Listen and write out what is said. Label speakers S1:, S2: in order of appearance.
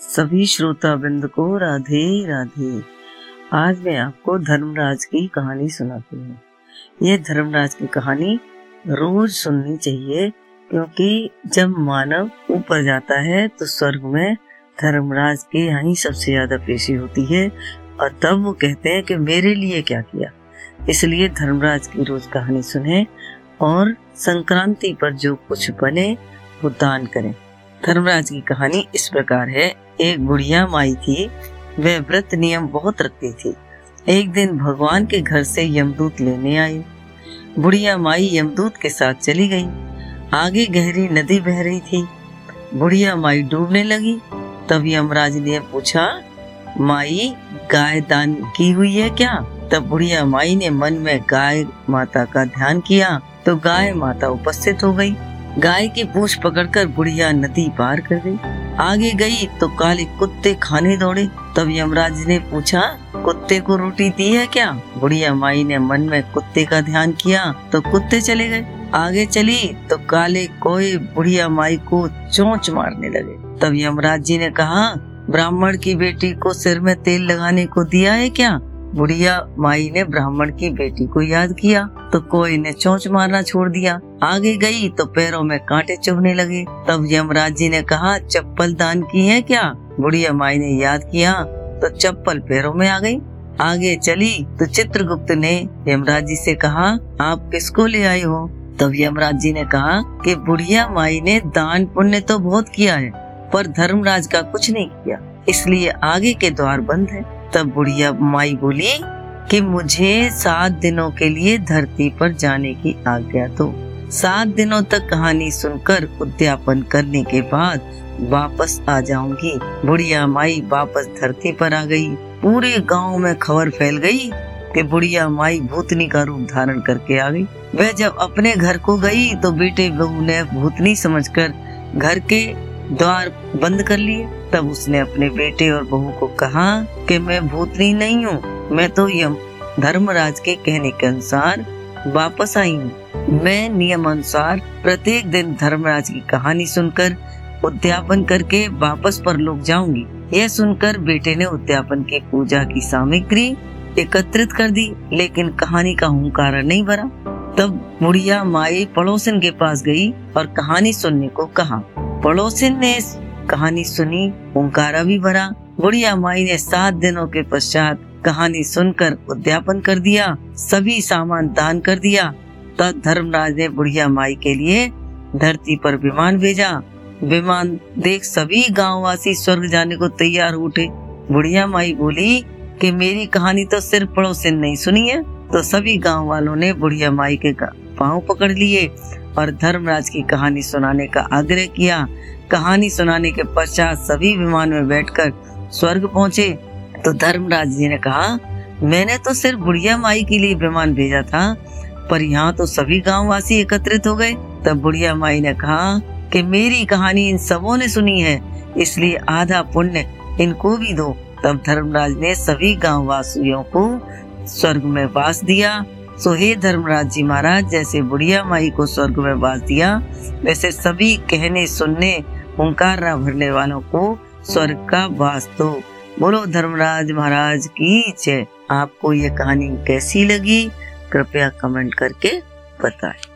S1: सभी श्रोता बिंद को राधे राधे। आज मैं आपको धर्मराज की कहानी सुनाती हूँ। ये धर्मराज की कहानी रोज सुननी चाहिए, क्योंकि जब मानव ऊपर जाता है तो स्वर्ग में धर्मराज के यहाँ सबसे ज़्यादा पेशी होती है, और तब वो कहते हैं कि मेरे लिए क्या किया। इसलिए धर्मराज की रोज कहानी सुने और संक्रांति पर जो कुछ बने, वो दान करें। धर्मराज की कहानी इस प्रकार है। एक बुढ़िया माई थी, वह व्रत नियम बहुत रखती थी। एक दिन भगवान के घर से यमदूत लेने आई। बुढ़िया माई यमदूत के साथ चली गई। आगे गहरी नदी बह रही थी। बुढ़िया माई डूबने लगी। तब यमराज ने पूछा, माई, गाय दान की हुई है क्या? तब बुढ़िया माई ने मन में गाय माता का ध्यान किया। तो गाय माता उपस्थित हो गई। गाय की पूछ पकड़कर बुढ़िया नदी पार कर गई। आगे गई तो काले कुत्ते खाने दौड़े। तब यमराज ने पूछा, कुत्ते को रोटी दी है क्या? बुढ़िया माई ने मन में कुत्ते का ध्यान किया तो कुत्ते चले गए। आगे चली तो काले कोई बुढ़िया माई को चोंच मारने लगे। तब यमराज जी ने कहा, ब्राह्मण की बेटी को सिर में तेल लगाने को दिया है क्या? बुढ़िया माई ने ब्राह्मण की बेटी को याद किया तो कोई ने चोंच मारना छोड़ दिया। आगे गई तो पैरों में कांटे चुभने लगे। तब यमराज जी ने कहा, चप्पल दान की है क्या? बुढ़िया माई ने याद किया तो चप्पल पैरों में आ गई। आगे चली तो चित्रगुप्त ने यमराज जी से कहा, आप किसको ले आई हो? तब यमराज जी ने कहा कि बुढ़िया माई ने दान पुण्य तो बहुत किया है, पर धर्मराज का कुछ नहीं किया, इसलिए आगे के द्वार बंद है। तब बुढ़िया माई बोली कि मुझे सात दिनों के लिए धरती पर जाने की आज्ञा दो। सात दिनों तक कहानी सुनकर, उद्यापन करने के बाद वापस आ जाऊँगी। बुढ़िया माई वापस धरती पर आ गई। पूरे गाँव में खबर फैल गई कि बुढ़िया माई भूतनी का रूप धारण करके आ गई। वह जब अपने घर को गई तो बेटे बहू ने भूतनी समझकर घर के द्वार बंद कर लिए। तब उसने अपने बेटे और बहू को कहा कि मैं भूतनी नहीं हूँ, मैं तो यम धर्मराज के कहने के अनुसार वापस आई हूँ। मैं नियम अनुसार प्रत्येक दिन धर्मराज की कहानी सुनकर उद्यापन करके वापस पर लोग जाऊँगी। यह सुनकर बेटे ने उद्यापन की पूजा की सामग्री एकत्रित कर दी, लेकिन कहानी का हुंकारा नहीं भरा। तब बुढ़िया माई पड़ोसन के पास गई और कहानी सुनने को कहा पड़ोसिन ने कहानी सुनी ओंकारा भी भरा। बुढ़िया माई ने सात दिनों के पश्चात कहानी सुनकर उद्यापन कर दिया, सभी सामान दान कर दिया। तब धर्मराज ने बुढ़िया माई के लिए धरती पर विमान भेजा। विमान देख सभी गांववासी स्वर्ग जाने को तैयार उठे। बुढ़िया माई बोली कि मेरी कहानी तो सिर्फ़ पड़ोसिन नहीं सुनी है तो सभी गाँव वालों ने बुढ़िया माई के पाँव पकड़ लिए और धर्मराज की कहानी सुनाने का आग्रह किया। कहानी सुनाने के पश्चात सभी विमान में बैठकर स्वर्ग पहुँचे। तो धर्मराज जी ने कहा, मैंने तो सिर्फ़ बुढ़िया माई के लिए विमान भेजा था, पर यहाँ तो सभी गाँव वासी एकत्रित हो गए। तब बुढ़िया माई ने कहा कि मेरी कहानी इन सबों ने सुनी है, इसलिए आधा पुण्य इनको भी दो। तब धर्मराज ने सभी गाँव वासियों को स्वर्ग में वास दिया। सो हे धर्मराज जी महाराज, जैसे बुढ़िया माई को स्वर्ग में बास दिया, वैसे सभी कहने सुनने ओंकार भरने वालों को स्वर्ग का वास दो। बोलो धर्मराज महाराज की जय। आपको ये कहानी कैसी लगी? कृपया कमेंट करके बताएँ।